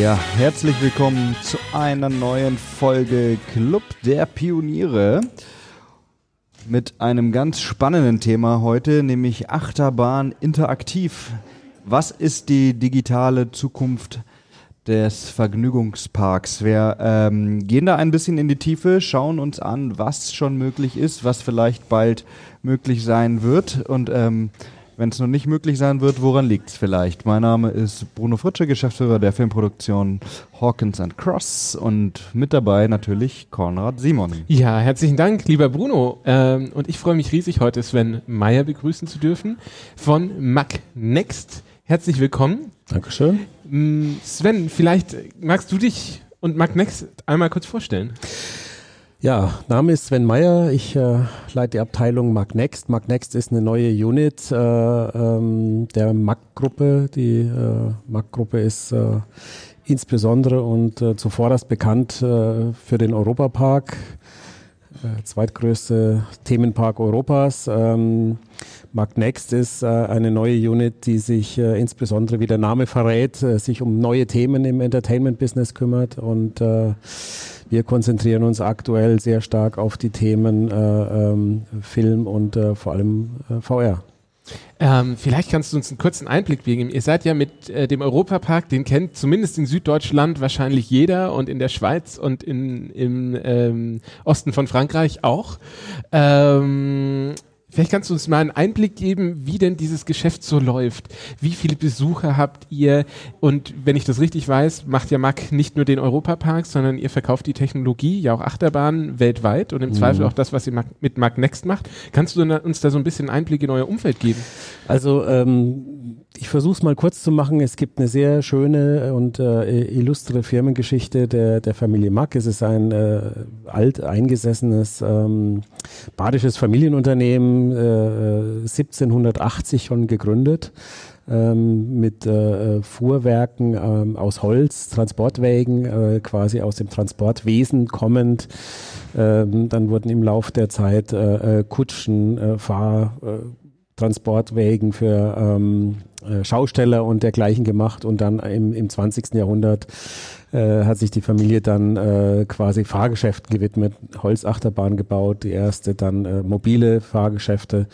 Ja, herzlich willkommen zu einer neuen Folge Club der Pioniere mit einem ganz spannenden Thema heute, nämlich Achterbahn interaktiv. Was ist die digitale Zukunft des Vergnügungsparks? Wir ähm, gehen da ein bisschen in die Tiefe, schauen uns an, was schon möglich ist, was vielleicht bald möglich sein wird und ähm, wenn es noch nicht möglich sein wird, woran liegt es vielleicht? Mein Name ist Bruno Fritsche, Geschäftsführer der Filmproduktion Hawkins and Cross und mit dabei natürlich Konrad Simon. Ja, herzlichen Dank, lieber Bruno. Ähm, und ich freue mich riesig, heute Sven Meyer begrüßen zu dürfen von Mac Next. Herzlich willkommen. Dankeschön. Mm, Sven, vielleicht magst du dich und Mac Next einmal kurz vorstellen. Ja, Name ist Sven Meyer. Ich äh, leite die Abteilung MagNext. MagNext ist eine neue Unit äh, ähm, der Mag-Gruppe. Die äh, Mag-Gruppe ist äh, insbesondere und äh, zuvorderst bekannt äh, für den Europapark, äh, zweitgrößte Themenpark Europas. Ähm, MagNext ist äh, eine neue Unit, die sich insbesondere, wie der Name verrät, sich um neue Themen im Entertainment-Business kümmert und wir konzentrieren uns aktuell sehr stark auf die Themen äh, ähm, Film und äh, vor allem äh, VR. Ähm, vielleicht kannst du uns einen kurzen Einblick geben. Ihr seid ja mit äh, dem Europapark, den kennt zumindest in Süddeutschland wahrscheinlich jeder und in der Schweiz und in, im ähm, Osten von Frankreich auch. Ähm, Vielleicht kannst du uns mal einen Einblick geben, wie denn dieses Geschäft so läuft. Wie viele Besucher habt ihr? Und wenn ich das richtig weiß, macht ja Mac nicht nur den Europapark, sondern ihr verkauft die Technologie, ja auch Achterbahnen weltweit und im mhm. Zweifel auch das, was ihr mit Mac Next macht. Kannst du uns da so ein bisschen Einblick in euer Umfeld geben? Also ähm, ich versuche es mal kurz zu machen. Es gibt eine sehr schöne und äh, illustre Firmengeschichte der, der Familie Mack. Es ist ein äh, alt eingesessenes ähm, badisches Familienunternehmen, äh, 1780 schon gegründet. Ähm, mit äh, Fuhrwerken ähm, aus Holz, Transportwägen, äh, quasi aus dem Transportwesen kommend. Ähm, dann wurden im Lauf der Zeit äh, äh Kutschen, äh, Fahr, Transportwägen für ähm, äh, Schausteller und dergleichen gemacht und dann im, im 20. Jahrhundert äh, hat sich die Familie dann äh, quasi Fahrgeschäften gewidmet, Holzachterbahn gebaut, die erste dann äh, mobile Fahrgeschäfte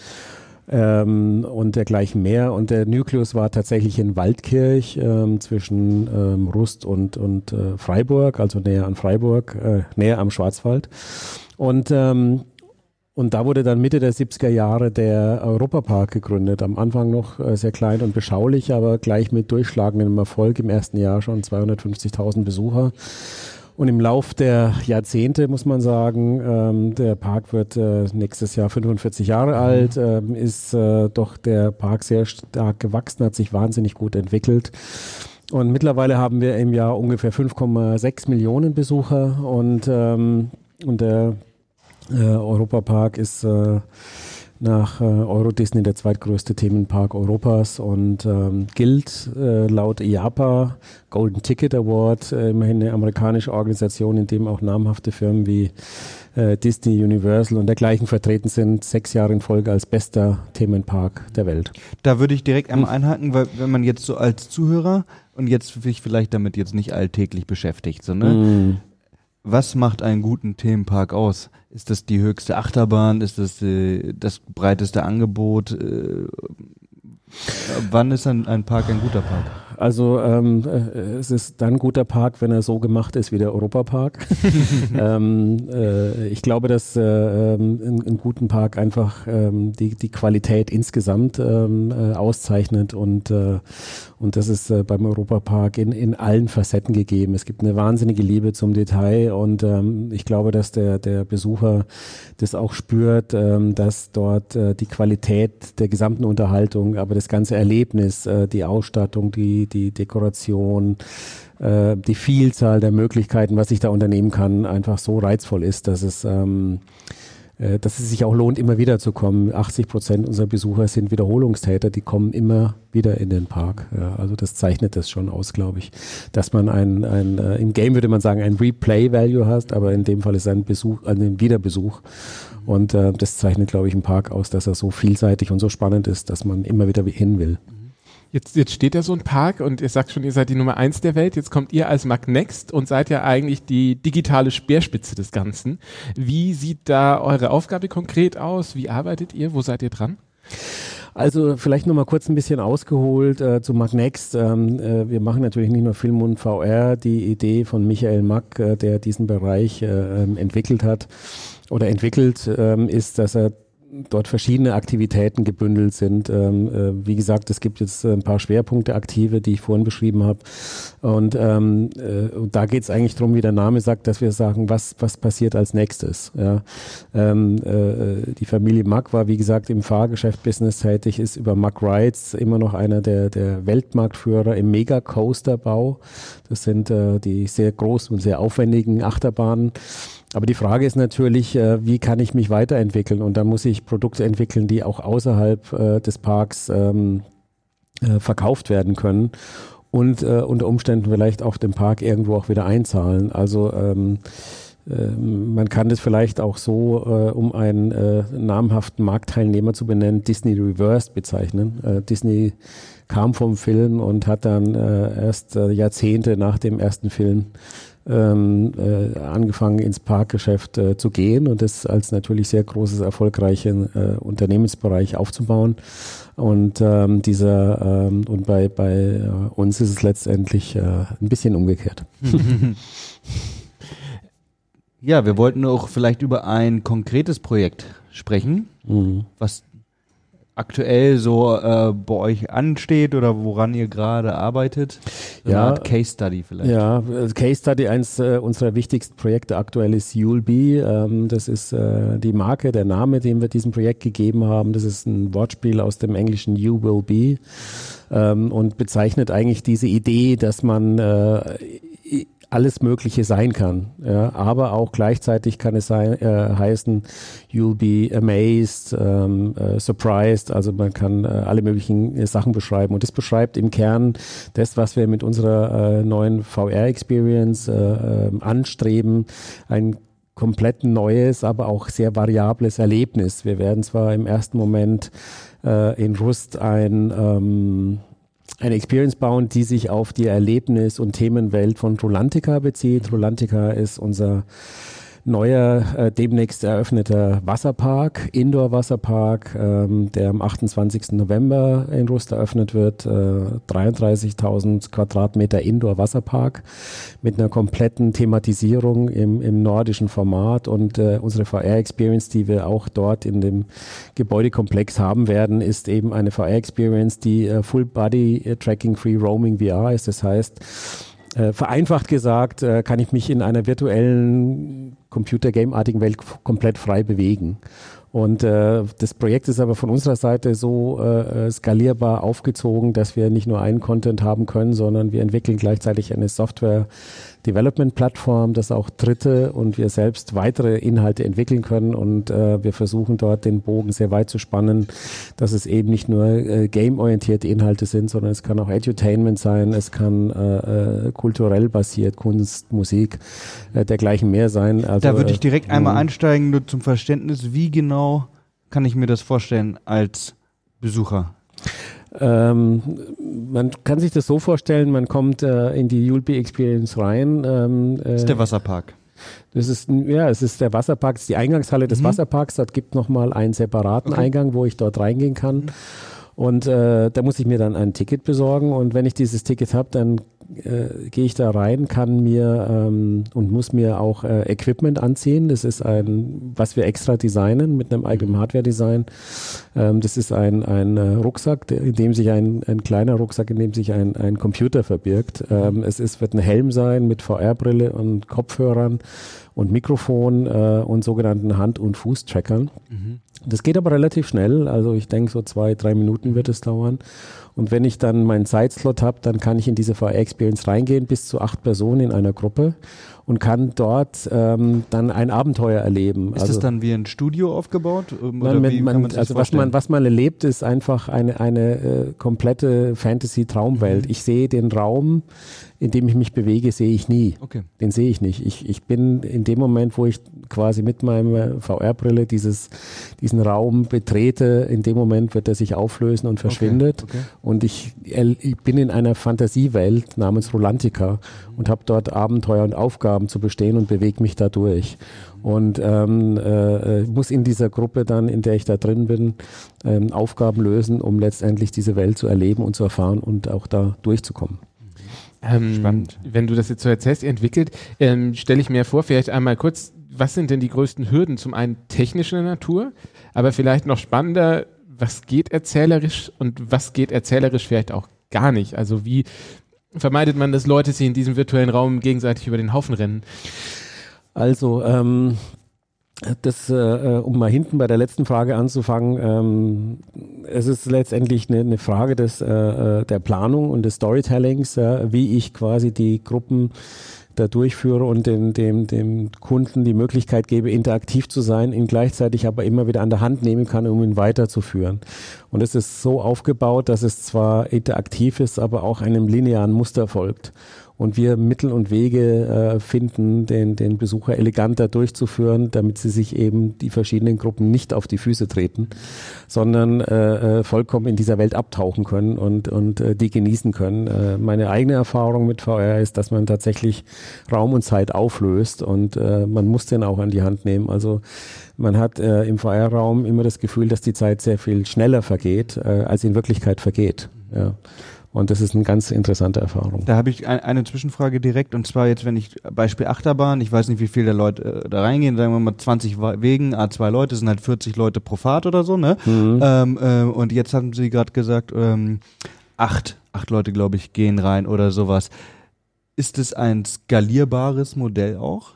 ähm, und dergleichen mehr. Und der Nukleus war tatsächlich in Waldkirch ähm, zwischen ähm, Rust und, und äh, Freiburg, also näher an Freiburg, äh, näher am Schwarzwald. Und ähm, und da wurde dann Mitte der 70er Jahre der Europapark gegründet. Am Anfang noch äh, sehr klein und beschaulich, aber gleich mit durchschlagendem Erfolg. Im ersten Jahr schon 250.000 Besucher. Und im Lauf der Jahrzehnte muss man sagen, ähm, der Park wird äh, nächstes Jahr 45 Jahre alt, ähm, ist äh, doch der Park sehr stark gewachsen, hat sich wahnsinnig gut entwickelt. Und mittlerweile haben wir im Jahr ungefähr 5,6 Millionen Besucher und, ähm, und der äh, Europapark ist äh, nach äh, Euro Disney der zweitgrößte Themenpark Europas und ähm, gilt äh, laut IAPA Golden Ticket Award, äh, immerhin eine amerikanische Organisation, in dem auch namhafte Firmen wie äh, Disney, Universal und dergleichen vertreten sind, sechs Jahre in Folge als bester Themenpark der Welt. Da würde ich direkt einmal einhaken, weil wenn man jetzt so als Zuhörer und jetzt sich vielleicht damit jetzt nicht alltäglich beschäftigt, sondern mm. was macht einen guten Themenpark aus? Ist das die höchste Achterbahn? Ist das äh, das breiteste Angebot? Äh, wann ist ein, ein Park ein guter Park? Also ähm, äh, es ist dann ein guter Park, wenn er so gemacht ist wie der Europapark. ähm, äh, ich glaube, dass äh, ähm, in, in guten Park einfach ähm, die, die Qualität insgesamt ähm, äh, auszeichnet und, äh, und das ist äh, beim Europapark in, in allen Facetten gegeben. Es gibt eine wahnsinnige Liebe zum Detail und ähm, ich glaube, dass der, der Besucher das auch spürt, ähm, dass dort äh, die Qualität der gesamten Unterhaltung, aber das ganze Erlebnis, äh, die Ausstattung, die die, Dekoration, äh, die Vielzahl der Möglichkeiten, was ich da unternehmen kann, einfach so reizvoll ist, dass es, ähm, äh, dass es sich auch lohnt, immer wieder zu kommen. 80 Prozent unserer Besucher sind Wiederholungstäter, die kommen immer wieder in den Park. Ja, also das zeichnet das schon aus, glaube ich, dass man ein, ein äh, im Game würde man sagen, ein Replay-Value hast, aber in dem Fall ist es ein Besuch, ein Wiederbesuch. Und äh, das zeichnet, glaube ich, im Park aus, dass er so vielseitig und so spannend ist, dass man immer wieder hin will. Jetzt, jetzt steht da so ein Park und ihr sagt schon, ihr seid die Nummer eins der Welt. Jetzt kommt ihr als Magnext und seid ja eigentlich die digitale Speerspitze des Ganzen. Wie sieht da eure Aufgabe konkret aus? Wie arbeitet ihr? Wo seid ihr dran? Also vielleicht noch mal kurz ein bisschen ausgeholt äh, zu Magnext. Ähm, äh, wir machen natürlich nicht nur Film und VR. Die Idee von Michael Mack, äh, der diesen Bereich äh, ähm, entwickelt hat oder entwickelt, ähm, ist, dass er dort verschiedene Aktivitäten gebündelt sind. Ähm, äh, wie gesagt, es gibt jetzt ein paar Schwerpunkte aktive, die ich vorhin beschrieben habe. Und, ähm, äh, und da geht es eigentlich darum, wie der Name sagt, dass wir sagen, was, was passiert als nächstes. Ja. Ähm, äh, die Familie Mack war, wie gesagt, im Fahrgeschäft-Business tätig, ist über Mack Rides immer noch einer der, der Weltmarktführer im Mega-Coaster-Bau. Das sind äh, die sehr großen und sehr aufwendigen Achterbahnen. Aber die Frage ist natürlich, äh, wie kann ich mich weiterentwickeln? Und da muss ich Produkte entwickeln, die auch außerhalb äh, des Parks ähm, äh, verkauft werden können und unter Umständen vielleicht auch dem Park irgendwo auch wieder einzahlen. Also ähm, äh, man kann das vielleicht auch so, um einen namhaften Marktteilnehmer zu benennen, Disney Reversed bezeichnen. Disney kam vom Film und hat dann erst Jahrzehnte nach dem ersten Film ähm, äh, angefangen ins Parkgeschäft äh, zu gehen und das als natürlich sehr großes, erfolgreichen äh, Unternehmensbereich aufzubauen. Und ähm, dieser ähm, und bei, bei äh, uns ist es letztendlich äh, ein bisschen umgekehrt. ja, wir wollten auch vielleicht über ein konkretes Projekt sprechen, mhm. was aktuell so äh, bei euch ansteht oder woran ihr gerade arbeitet? So ja, Case Study vielleicht. Ja, Case Study, eins äh, unserer wichtigsten Projekte aktuell ist You'll Be. Ähm, das ist äh, die Marke, der Name, den wir diesem Projekt gegeben haben. Das ist ein Wortspiel aus dem englischen You Will Be ähm, und bezeichnet eigentlich diese Idee, dass man äh, alles Mögliche sein kann. Ja, aber auch gleichzeitig kann es sein, äh, heißen, you'll be amazed, ähm, äh, surprised. Also man kann äh, alle möglichen äh, Sachen beschreiben. Und das beschreibt im Kern das, was wir mit unserer äh, neuen VR-Experience äh, ähm, anstreben. Ein komplett neues, aber auch sehr variables Erlebnis. Wir werden zwar im ersten Moment in Rust ein ähm, eine Experience bauen, die sich auf die Erlebnis- und Themenwelt von Rolantica bezieht. Rolantica ist unser neuer, äh, demnächst eröffneter Wasserpark, Indoor-Wasserpark, ähm, der am 28. November in Rust eröffnet wird. Äh, 33.000 Quadratmeter Indoor-Wasserpark mit einer kompletten Thematisierung im, im nordischen Format und äh, unsere VR-Experience, die wir auch dort in dem Gebäudekomplex haben werden, ist eben eine VR-Experience, die äh, Full Body äh, Tracking Free Roaming VR ist. Das heißt, äh, vereinfacht gesagt, äh, kann ich mich in einer virtuellen Computergame-artigen Welt komplett frei bewegen. Und äh, das Projekt ist aber von unserer Seite so äh, skalierbar aufgezogen, dass wir nicht nur einen Content haben können, sondern wir entwickeln gleichzeitig eine Software, Development-Plattform, dass auch Dritte und wir selbst weitere Inhalte entwickeln können und äh, wir versuchen dort den Bogen sehr weit zu spannen, dass es eben nicht nur äh, game-orientierte Inhalte sind, sondern es kann auch Edutainment sein, es kann äh, äh, kulturell basiert, Kunst, Musik, äh, dergleichen mehr sein. Also, da würde ich direkt äh, einmal einsteigen, nur zum Verständnis, wie genau kann ich mir das vorstellen als Besucher? Ähm, man kann sich das so vorstellen, man kommt äh, in die Yulby Experience rein. Ähm, äh, das ist der Wasserpark. Das ist, ja, es ist der Wasserpark, es ist die Eingangshalle des mhm. Wasserparks. Dort gibt nochmal einen separaten okay. Eingang, wo ich dort reingehen kann. Mhm. Und äh, da muss ich mir dann ein Ticket besorgen. Und wenn ich dieses Ticket habe, dann äh, gehe ich da rein, kann mir ähm, und muss mir auch äh, Equipment anziehen. Das ist ein, was wir extra designen mit einem eigenen Hardware-Design. Ähm, das ist ein, ein äh, Rucksack, in dem sich ein, ein kleiner Rucksack, in dem sich ein, ein Computer verbirgt. Ähm, es ist, wird ein Helm sein mit VR-Brille und Kopfhörern und Mikrofon äh, und sogenannten Hand- und Fußtrackern. Mhm. Das geht aber relativ schnell, also ich denke so zwei, drei Minuten wird es dauern. Und wenn ich dann meinen Zeitslot habe, dann kann ich in diese VR-Experience reingehen, bis zu acht Personen in einer Gruppe. und kann dort ähm, dann ein Abenteuer erleben. Ist also, das dann wie ein Studio aufgebaut? Man, man, man, also was man, was man erlebt, ist einfach eine, eine äh, komplette Fantasy-Traumwelt. Mhm. Ich sehe den Raum in dem ich mich bewege, sehe ich nie. Okay. Den sehe ich nicht. Ich, ich bin in dem Moment, wo ich quasi mit meiner VR-Brille dieses, diesen Raum betrete, in dem Moment wird er sich auflösen und verschwindet. Okay. Okay. Und ich, ich, bin in einer Fantasiewelt namens Rolantica und habe dort Abenteuer und Aufgaben zu bestehen und bewege mich dadurch. Und ähm, äh, muss in dieser Gruppe dann, in der ich da drin bin, ähm, Aufgaben lösen, um letztendlich diese Welt zu erleben und zu erfahren und auch da durchzukommen. Ähm, Spannend. Wenn du das jetzt so erzählst, entwickelt, ähm, stelle ich mir vor, vielleicht einmal kurz, was sind denn die größten Hürden? Zum einen technischer Natur, aber vielleicht noch spannender, was geht erzählerisch und was geht erzählerisch vielleicht auch gar nicht? Also wie vermeidet man, dass Leute sich in diesem virtuellen Raum gegenseitig über den Haufen rennen? Also ähm, das, äh, äh, um mal hinten bei der letzten Frage anzufangen, ähm, es ist letztendlich eine, eine Frage des, äh, äh, der Planung und des Storytellings, äh, wie ich quasi die Gruppen da durchführe und dem, dem, dem Kunden die Möglichkeit gebe, interaktiv zu sein, ihn gleichzeitig aber immer wieder an der Hand nehmen kann, um ihn weiterzuführen. Und es ist so aufgebaut, dass es zwar interaktiv ist, aber auch einem linearen Muster folgt und wir Mittel und Wege äh, finden, den, den Besucher eleganter durchzuführen, damit sie sich eben die verschiedenen Gruppen nicht auf die Füße treten, sondern äh, äh vollkommen in dieser Welt abtauchen können und, und äh, die genießen können. Äh, meine eigene Erfahrung mit VR ist, dass man tatsächlich Raum und Zeit auflöst und äh, man muss den auch an die Hand nehmen. Also man hat äh, im VR-Raum immer das Gefühl, dass die Zeit sehr viel schneller vergeht, äh, als in Wirklichkeit vergeht. Ja. Und das ist eine ganz interessante Erfahrung. Da habe ich ein, eine Zwischenfrage direkt und zwar jetzt, wenn ich Beispiel Achterbahn, ich weiß nicht, wie viele Leute äh, da reingehen, sagen wir mal 20 Wegen, A2 Leute, sind halt 40 Leute pro Fahrt oder so, ne? Mhm. Ähm, äh, und jetzt haben Sie gerade gesagt, ähm, acht, acht Leute, glaube ich, gehen rein oder sowas. Ist es ein skalierbares Modell auch?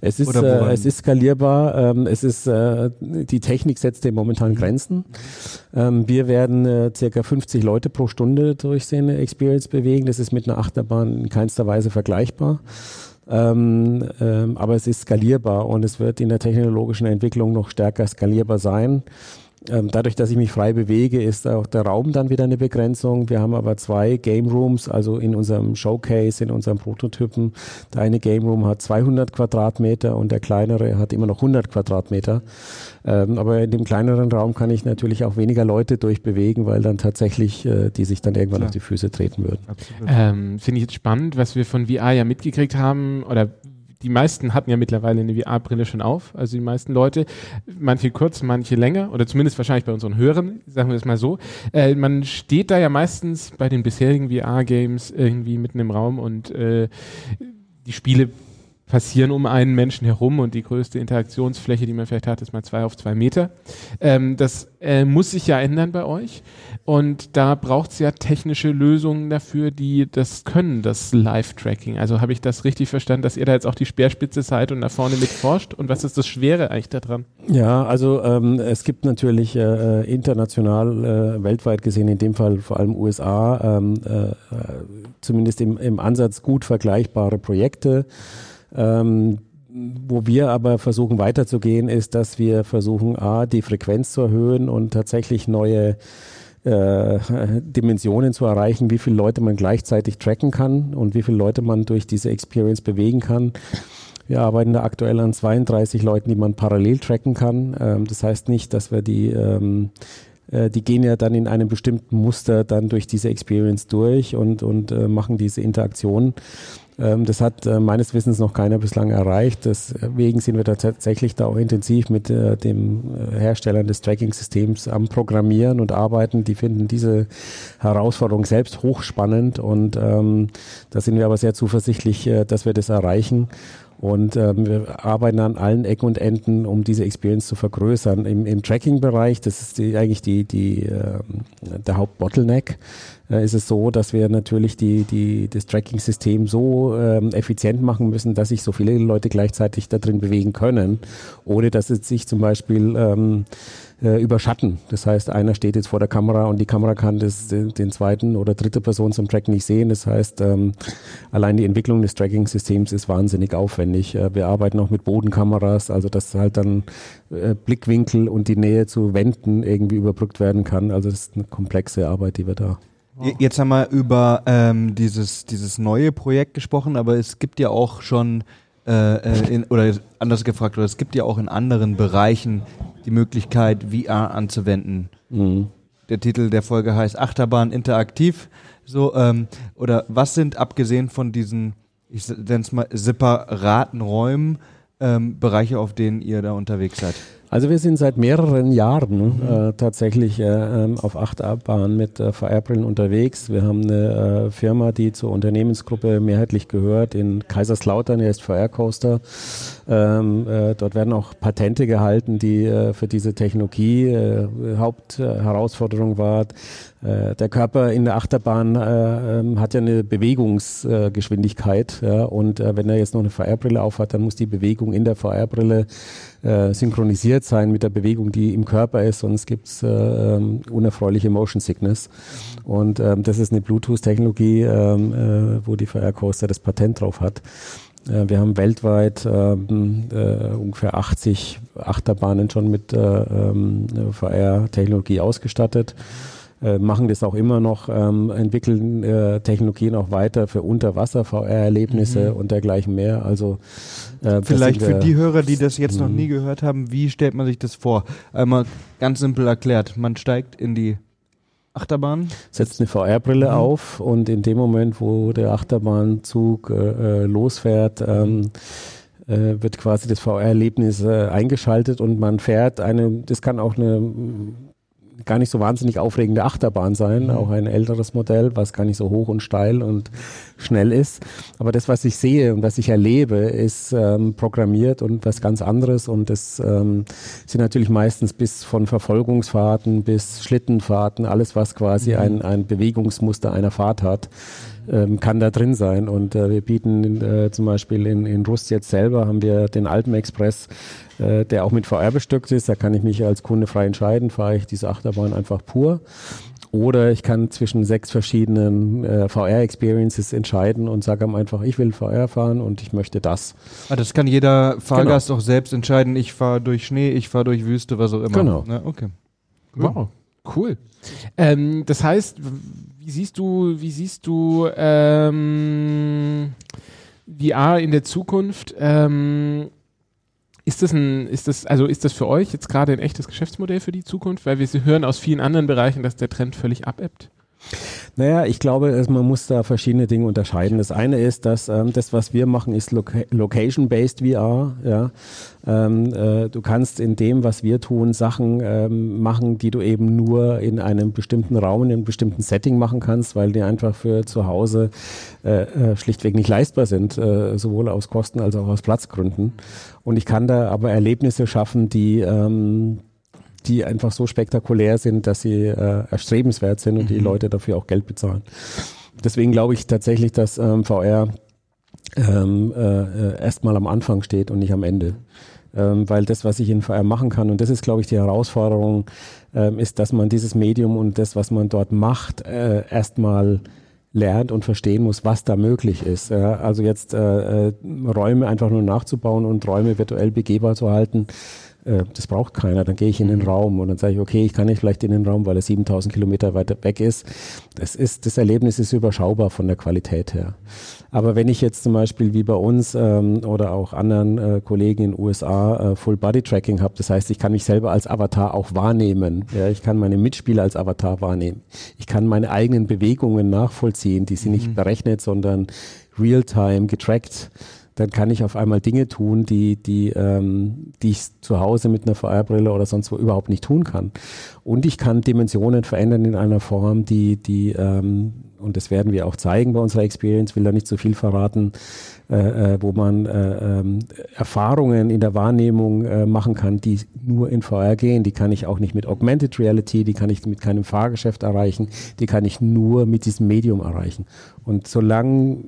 Es ist, äh, es ist skalierbar. Ähm, es ist, äh, die Technik setzt dem momentan Grenzen. Ähm, wir werden äh, circa 50 Leute pro Stunde durch so eine Experience bewegen. Das ist mit einer Achterbahn in keinster Weise vergleichbar. Ähm, ähm, aber es ist skalierbar und es wird in der technologischen Entwicklung noch stärker skalierbar sein. Ähm, dadurch, dass ich mich frei bewege, ist auch der Raum dann wieder eine Begrenzung. Wir haben aber zwei Game Rooms, also in unserem Showcase, in unserem Prototypen. Der eine Game Room hat 200 Quadratmeter und der kleinere hat immer noch 100 Quadratmeter. Ähm, aber in dem kleineren Raum kann ich natürlich auch weniger Leute durchbewegen, weil dann tatsächlich äh, die sich dann irgendwann Klar. auf die Füße treten würden. Ähm, Finde ich jetzt spannend, was wir von VR ja mitgekriegt haben oder die meisten hatten ja mittlerweile eine VR-Brille schon auf, also die meisten Leute, manche kurz, manche länger oder zumindest wahrscheinlich bei unseren Hörern, sagen wir das mal so. Äh, man steht da ja meistens bei den bisherigen VR-Games irgendwie mitten im Raum und äh, die Spiele passieren um einen Menschen herum und die größte Interaktionsfläche, die man vielleicht hat, ist mal zwei auf zwei Meter. Ähm, das äh, muss sich ja ändern bei euch und da braucht es ja technische Lösungen dafür, die das können, das Live-Tracking. Also habe ich das richtig verstanden, dass ihr da jetzt auch die Speerspitze seid und da vorne mit forscht und was ist das Schwere eigentlich daran? Ja, also ähm, es gibt natürlich äh, international, äh, weltweit gesehen, in dem Fall vor allem USA, ähm, äh, zumindest im, im Ansatz gut vergleichbare Projekte. Ähm, wo wir aber versuchen weiterzugehen, ist, dass wir versuchen, A, die Frequenz zu erhöhen und tatsächlich neue äh, Dimensionen zu erreichen, wie viele Leute man gleichzeitig tracken kann und wie viele Leute man durch diese Experience bewegen kann. Wir arbeiten da aktuell an 32 Leuten, die man parallel tracken kann. Ähm, das heißt nicht, dass wir die, ähm, äh, die gehen ja dann in einem bestimmten Muster dann durch diese Experience durch und, und äh, machen diese Interaktion. Ähm, das hat äh, meines Wissens noch keiner bislang erreicht. Deswegen sind wir tatsächlich da auch intensiv mit äh, dem äh, Herstellern des Tracking-Systems am Programmieren und arbeiten. Die finden diese Herausforderung selbst hochspannend und ähm, da sind wir aber sehr zuversichtlich, dass wir das erreichen. Und ähm, wir arbeiten an allen Ecken und Enden, um diese Experience zu vergrößern. Im, im Tracking-Bereich, das ist die, eigentlich die, die, äh, der Hauptbottleneck, äh, ist es so, dass wir natürlich die, die, das Tracking-System so ähm, effizient machen müssen, dass sich so viele Leute gleichzeitig da drin bewegen können, ohne dass es sich zum Beispiel ähm, äh, überschatten. Das heißt, einer steht jetzt vor der Kamera und die Kamera kann das, den, den zweiten oder dritte Person zum Tracken nicht sehen. Das heißt, ähm, allein die Entwicklung des Tracking-Systems ist wahnsinnig aufwendig. Äh, wir arbeiten auch mit Bodenkameras, also dass halt dann äh, Blickwinkel und die Nähe zu Wänden irgendwie überbrückt werden kann. Also das ist eine komplexe Arbeit, die wir da Jetzt haben wir über ähm, dieses, dieses neue Projekt gesprochen, aber es gibt ja auch schon, äh, äh in, oder anders gefragt, oder es gibt ja auch in anderen Bereichen die Möglichkeit, VR anzuwenden. Mhm. Der Titel der Folge heißt Achterbahn interaktiv. So, ähm, oder was sind abgesehen von diesen, ich nenne es mal, separaten Räumen, ähm, Bereiche, auf denen ihr da unterwegs seid? Also wir sind seit mehreren Jahren mhm. äh, tatsächlich äh, ähm, auf Achterbahn mit äh, VR-Brillen unterwegs. Wir haben eine äh, Firma, die zur Unternehmensgruppe mehrheitlich gehört in Kaiserslautern, die heißt VR Coaster. Ähm, äh, dort werden auch Patente gehalten, die äh, für diese Technologie äh, Hauptherausforderung war. Äh, der Körper in der Achterbahn äh, ähm, hat ja eine Bewegungsgeschwindigkeit ja, und äh, wenn er jetzt noch eine VR-Brille aufhat, dann muss die Bewegung in der VR-Brille äh, synchronisiert sein mit der Bewegung, die im Körper ist, sonst gibt's äh, ähm, unerfreuliche Motion Sickness. Und ähm, das ist eine Bluetooth-Technologie, äh, wo die VR Coaster das Patent drauf hat. Äh, wir haben weltweit ähm, äh, ungefähr 80 Achterbahnen schon mit äh, ähm, VR-Technologie ausgestattet. Äh, machen das auch immer noch, ähm, entwickeln äh, Technologien auch weiter für Unterwasser-VR-Erlebnisse mhm. und dergleichen mehr. Also äh, vielleicht für die Hörer, die das jetzt noch mhm. nie gehört haben, wie stellt man sich das vor? Einmal ganz simpel erklärt: Man steigt in die Achterbahn. Setzt eine VR-Brille mhm. auf und in dem Moment, wo der Achterbahnzug äh, äh losfährt, ähm, äh, wird quasi das VR-Erlebnis äh, eingeschaltet und man fährt eine, das kann auch eine gar nicht so wahnsinnig aufregende Achterbahn sein, mhm. auch ein älteres Modell, was gar nicht so hoch und steil und schnell ist. Aber das, was ich sehe und was ich erlebe, ist ähm, programmiert und was ganz anderes. Und das ähm, sind natürlich meistens bis von Verfolgungsfahrten bis Schlittenfahrten, alles, was quasi mhm. ein, ein Bewegungsmuster einer Fahrt hat ähm, kann da drin sein. Und äh, wir bieten äh, zum Beispiel in, in Rust jetzt selber, haben wir den Alpenexpress, äh, der auch mit VR bestückt ist. Da kann ich mich als Kunde frei entscheiden, fahre ich diese Achterbahn einfach pur. Oder ich kann zwischen sechs verschiedenen äh, VR-Experiences entscheiden und sage einfach, ich will VR fahren und ich möchte das. Ah, das kann jeder Fahrgast genau. auch selbst entscheiden. Ich fahre durch Schnee, ich fahre durch Wüste, was auch immer. Genau. Ja, okay. Wow, cool. Ähm, das heißt, wie siehst du, wie siehst du ähm, VR in der Zukunft? Ähm, ist das ein, ist das, also ist das für euch jetzt gerade ein echtes Geschäftsmodell für die Zukunft? Weil wir hören aus vielen anderen Bereichen, dass der Trend völlig abebbt. Naja, ich glaube, man muss da verschiedene Dinge unterscheiden. Das eine ist, dass ähm, das, was wir machen, ist Loca Location-based VR. Ja? Ähm, äh, du kannst in dem, was wir tun, Sachen ähm, machen, die du eben nur in einem bestimmten Raum, in einem bestimmten Setting machen kannst, weil die einfach für zu Hause äh, äh, schlichtweg nicht leistbar sind, äh, sowohl aus Kosten als auch aus Platzgründen. Und ich kann da aber Erlebnisse schaffen, die ähm, die einfach so spektakulär sind, dass sie äh, erstrebenswert sind und mhm. die Leute dafür auch Geld bezahlen. Deswegen glaube ich tatsächlich, dass ähm, VR ähm, äh, erstmal am Anfang steht und nicht am Ende. Ähm, weil das, was ich in VR machen kann, und das ist, glaube ich, die Herausforderung, ähm, ist, dass man dieses Medium und das, was man dort macht, äh, erstmal lernt und verstehen muss, was da möglich ist. Ja, also jetzt äh, äh, Räume einfach nur nachzubauen und Räume virtuell begehbar zu halten, äh, das braucht keiner. Dann gehe ich in den. Raum und dann sage ich, okay, ich kann nicht vielleicht in den Raum, weil er 7000 Kilometer weiter weg ist. Das ist, das Erlebnis ist überschaubar von der Qualität her. Aber wenn ich jetzt zum Beispiel wie bei uns ähm, oder auch anderen äh, Kollegen in den USA äh, Full Body Tracking habe, das heißt, ich kann mich selber als Avatar auch wahrnehmen. Ja, ich kann meine Mitspieler als Avatar wahrnehmen. Ich kann meine eigenen Bewegungen nachvollziehen. Die sind mhm. nicht berechnet, sondern real-time getrackt dann kann ich auf einmal Dinge tun, die, die, ähm, die ich zu Hause mit einer VR-Brille oder sonst wo überhaupt nicht tun kann. Und ich kann Dimensionen verändern in einer Form, die, die ähm, und das werden wir auch zeigen bei unserer Experience, will da nicht zu so viel verraten, äh, äh, wo man äh, ähm, Erfahrungen in der Wahrnehmung äh, machen kann, die nur in VR gehen. Die kann ich auch nicht mit Augmented Reality, die kann ich mit keinem Fahrgeschäft erreichen, die kann ich nur mit diesem Medium erreichen. Und solange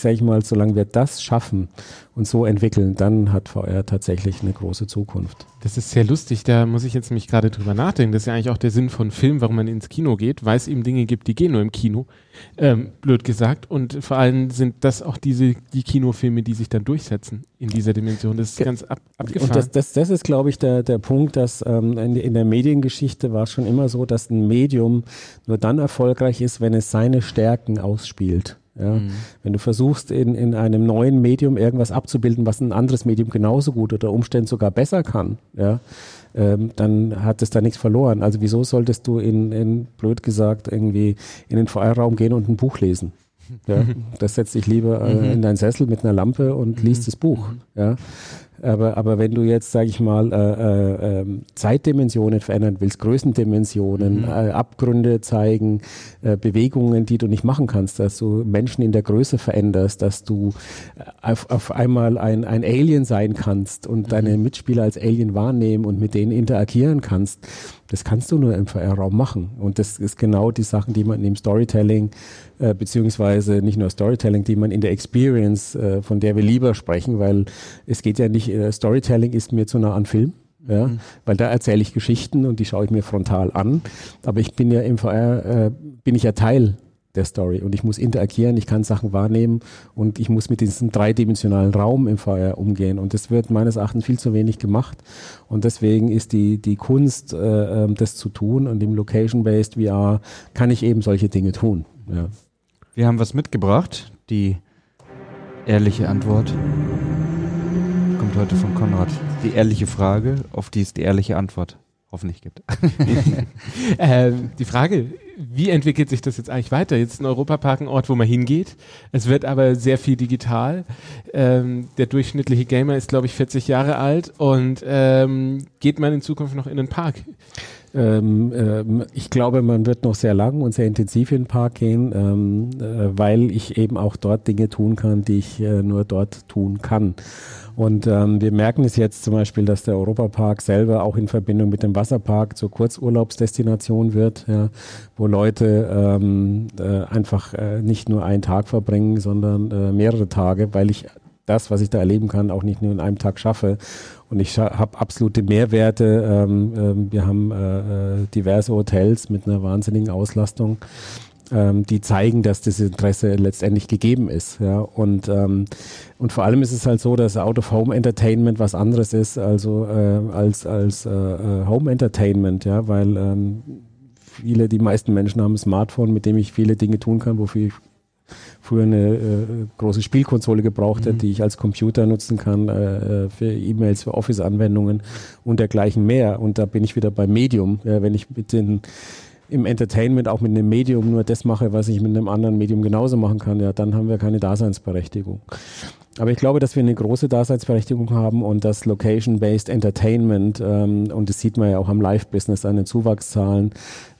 sage ich mal, solange wir das schaffen und so entwickeln, dann hat VR tatsächlich eine große Zukunft. Das ist sehr lustig, da muss ich jetzt nämlich gerade drüber nachdenken. Das ist ja eigentlich auch der Sinn von Film, warum man ins Kino geht, weil es eben Dinge gibt, die gehen nur im Kino, ähm, blöd gesagt. Und vor allem sind das auch diese, die Kinofilme, die sich dann durchsetzen in dieser Dimension. Das ist ganz ab, abgefahren. Und das, das, das ist, glaube ich, der, der Punkt, dass ähm, in, in der Mediengeschichte war es schon immer so, dass ein Medium nur dann erfolgreich ist, wenn es seine Stärken ausspielt. Ja? Mhm. Wenn du versuchst, in, in einem neuen Medium irgendwas abzubilden, was ein anderes Medium genauso gut oder Umständen sogar besser kann, ja, ähm, dann hat es da nichts verloren. Also wieso solltest du in, in blöd gesagt, irgendwie in den VR-Raum gehen und ein Buch lesen? Ja, das setzt dich lieber äh, mhm. in deinen Sessel mit einer Lampe und liest mhm. das Buch. Ja, aber, aber wenn du jetzt, sage ich mal, äh, äh, ähm, Zeitdimensionen verändern willst, Größendimensionen, mhm. äh, Abgründe zeigen, äh, Bewegungen, die du nicht machen kannst, dass du Menschen in der Größe veränderst, dass du äh, auf, auf einmal ein, ein Alien sein kannst und mhm. deine Mitspieler als Alien wahrnehmen und mit denen interagieren kannst, das kannst du nur im VR-Raum machen. Und das ist genau die Sachen, die man im Storytelling, äh, beziehungsweise nicht nur Storytelling, die man in der Experience, äh, von der wir lieber sprechen, weil es geht ja nicht, äh, Storytelling ist mir zu nah an Film. Ja, mhm. weil da erzähle ich Geschichten und die schaue ich mir frontal an. Aber ich bin ja im VR, äh, bin ich ja Teil der Story und ich muss interagieren, ich kann Sachen wahrnehmen und ich muss mit diesem dreidimensionalen Raum im VR umgehen und das wird meines Erachtens viel zu wenig gemacht und deswegen ist die, die Kunst, äh, ähm, das zu tun und im Location-Based VR kann ich eben solche Dinge tun. Ja. Wir haben was mitgebracht, die ehrliche Antwort kommt heute von Konrad. Die ehrliche Frage, auf die es die ehrliche Antwort hoffentlich gibt. äh, die Frage, wie entwickelt sich das jetzt eigentlich weiter? Jetzt ist ein Europapark ein Ort, wo man hingeht. Es wird aber sehr viel digital. Ähm, der durchschnittliche Gamer ist, glaube ich, 40 Jahre alt. Und ähm, geht man in Zukunft noch in den Park? Ähm, ähm, ich glaube, man wird noch sehr lang und sehr intensiv in den Park gehen, ähm, äh, weil ich eben auch dort Dinge tun kann, die ich äh, nur dort tun kann. Und ähm, wir merken es jetzt zum Beispiel, dass der Europapark selber auch in Verbindung mit dem Wasserpark zur Kurzurlaubsdestination wird, ja, wo Leute ähm, äh, einfach äh, nicht nur einen Tag verbringen, sondern äh, mehrere Tage, weil ich das, was ich da erleben kann, auch nicht nur in einem Tag schaffe. Und ich habe absolute Mehrwerte. Ähm, ähm, wir haben äh, äh, diverse Hotels mit einer wahnsinnigen Auslastung ähm, die zeigen, dass das Interesse letztendlich gegeben ist. Ja? Und, ähm, und vor allem ist es halt so, dass Out-of-Home-Entertainment was anderes ist also, äh, als, als äh, äh, Home-Entertainment, ja? weil ähm, viele, die meisten Menschen haben ein Smartphone, mit dem ich viele Dinge tun kann, wofür ich früher eine äh, große Spielkonsole gebraucht mhm. hätte, die ich als Computer nutzen kann äh, äh, für E-Mails, für Office-Anwendungen und dergleichen mehr. Und da bin ich wieder beim Medium. Ja, wenn ich mit den im Entertainment auch mit einem Medium nur das mache, was ich mit einem anderen Medium genauso machen kann, ja, dann haben wir keine Daseinsberechtigung. Aber ich glaube, dass wir eine große Daseinsberechtigung haben und das Location-Based Entertainment, ähm, und das sieht man ja auch am Live-Business an den Zuwachszahlen,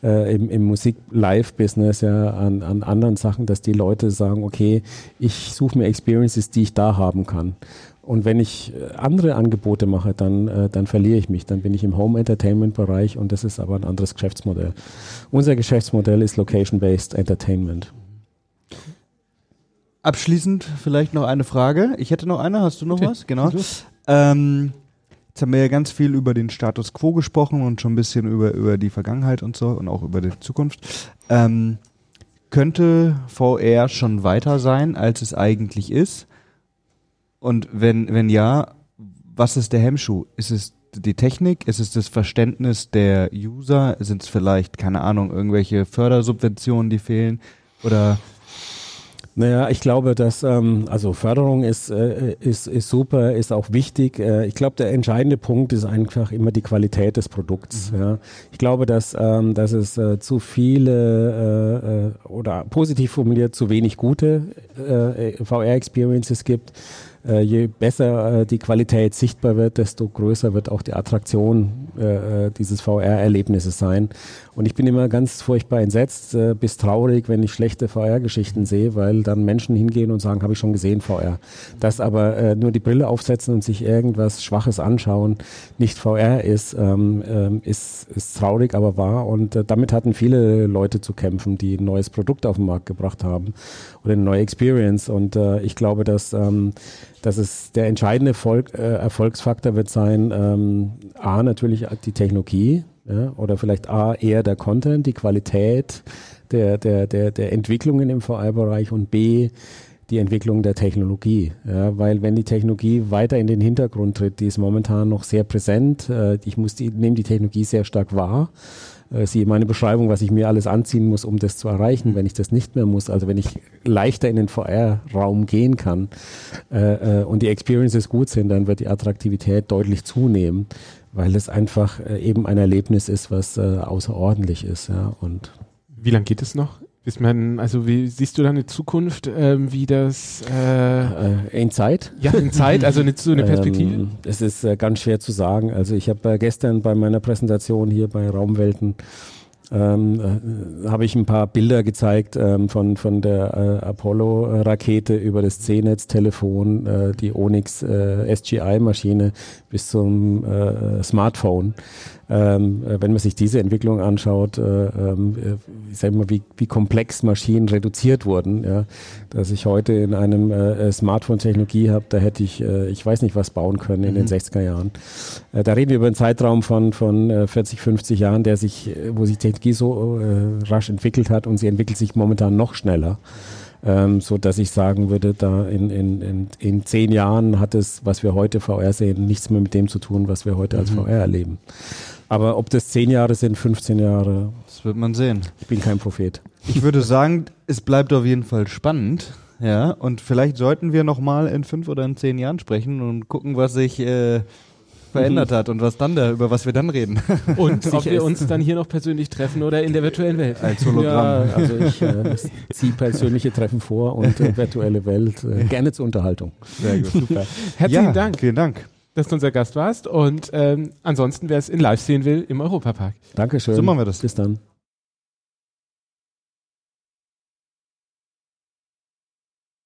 äh, im, im Musik-Live-Business, ja, an, an anderen Sachen, dass die Leute sagen, okay, ich suche mir Experiences, die ich da haben kann. Und wenn ich äh, andere Angebote mache, dann, äh, dann verliere ich mich. Dann bin ich im Home Entertainment Bereich und das ist aber ein anderes Geschäftsmodell. Unser Geschäftsmodell ist Location-Based Entertainment. Abschließend vielleicht noch eine Frage. Ich hätte noch eine. Hast du noch was? Genau. Ähm, jetzt haben wir ja ganz viel über den Status quo gesprochen und schon ein bisschen über, über die Vergangenheit und so und auch über die Zukunft. Ähm, könnte VR schon weiter sein, als es eigentlich ist? Und wenn, wenn ja, was ist der Hemmschuh? Ist es die Technik? Ist es das Verständnis der User? Sind es vielleicht, keine Ahnung, irgendwelche Fördersubventionen, die fehlen? Oder naja, ich glaube, dass ähm, also Förderung ist, äh, ist, ist super, ist auch wichtig. Äh, ich glaube, der entscheidende Punkt ist einfach immer die Qualität des Produkts. Mhm. Ja. Ich glaube, dass, ähm, dass es äh, zu viele äh, äh oder positiv formuliert zu wenig gute äh, VR-Experiences gibt äh, je besser äh, die Qualität sichtbar wird, desto größer wird auch die Attraktion äh, äh dieses VR-Erlebnisses sein. Und ich bin immer ganz furchtbar entsetzt äh, bis traurig, wenn ich schlechte VR-Geschichten sehe, weil dann Menschen hingehen und sagen, habe ich schon gesehen VR. Das aber äh, nur die Brille aufsetzen und sich irgendwas Schwaches anschauen, nicht VR ist, ähm, ähm, ist, ist traurig, aber wahr. Und damit hatten viele Leute zu kämpfen, die ein neues Produkt auf den Markt gebracht haben oder eine neue Experience. Und ich glaube, dass, ähm, dass es der entscheidende Volk, äh, Erfolgsfaktor wird sein, ähm, A, natürlich die Technologie, ja, oder vielleicht A, eher der Content, die Qualität der, der, der, der Entwicklungen im VR-Bereich und B, die Entwicklung der Technologie. Ja, weil wenn die Technologie weiter in den Hintergrund tritt, die ist momentan noch sehr präsent. Äh, ich muss die, nehme die Technologie sehr stark wahr. Äh, siehe meine Beschreibung, was ich mir alles anziehen muss, um das zu erreichen, wenn ich das nicht mehr muss. Also wenn ich leichter in den VR-Raum gehen kann äh, äh, und die Experiences gut sind, dann wird die Attraktivität deutlich zunehmen, weil es einfach äh, eben ein Erlebnis ist, was äh, außerordentlich ist. Ja, und wie lange geht es noch? Ist man, also wie siehst du da eine Zukunft, ähm, wie das äh, äh, in Zeit? Ja, in Zeit, also eine, so eine Perspektive? Ähm, es ist äh, ganz schwer zu sagen. Also ich habe äh, gestern bei meiner Präsentation hier bei Raumwelten ähm, äh, habe ich ein paar Bilder gezeigt ähm, von, von der äh, Apollo-Rakete über das C-Netz-Telefon, die Onyx SGI-Maschine bis zum Smartphone. Ähm, äh, wenn man sich diese Entwicklung anschaut, äh, ähm, äh, ich sag mal, wie, wie komplex Maschinen reduziert wurden, ja, dass ich heute in einem äh, Smartphone-Technologie habe, da hätte ich, äh, ich weiß nicht, was bauen können in mhm. den 60er Jahren. Äh, da reden wir über einen Zeitraum von, von äh, 40, 50 Jahren, der sich, wo sich Technologie so rasch entwickelt hat und sie entwickelt sich momentan noch schneller. Ähm, so dass ich sagen würde, da in, in, in, in zehn Jahren hat es, was wir heute VR sehen, nichts mehr mit dem zu tun, was wir heute als mhm. VR erleben. Aber ob das zehn Jahre sind, 15 Jahre. Das wird man sehen. Ich bin kein Prophet. Ich würde sagen, es bleibt auf jeden Fall spannend. Ja, und vielleicht sollten wir nochmal in fünf oder in zehn Jahren sprechen und gucken, was sich äh, verändert hat und was dann da, über was wir dann reden. Und ob wir uns dann hier noch persönlich treffen oder in der virtuellen Welt. Als Hologramm. Ja, also ich äh, ziehe persönliche Treffen vor und äh, virtuelle Welt äh, gerne zur Unterhaltung. Sehr gut, super. Herzlichen ja, Dank. Vielen Dank dass du unser Gast warst. Und ähm, ansonsten, wer es in live sehen will, im Europapark. Dankeschön. So machen wir das. Bis dann.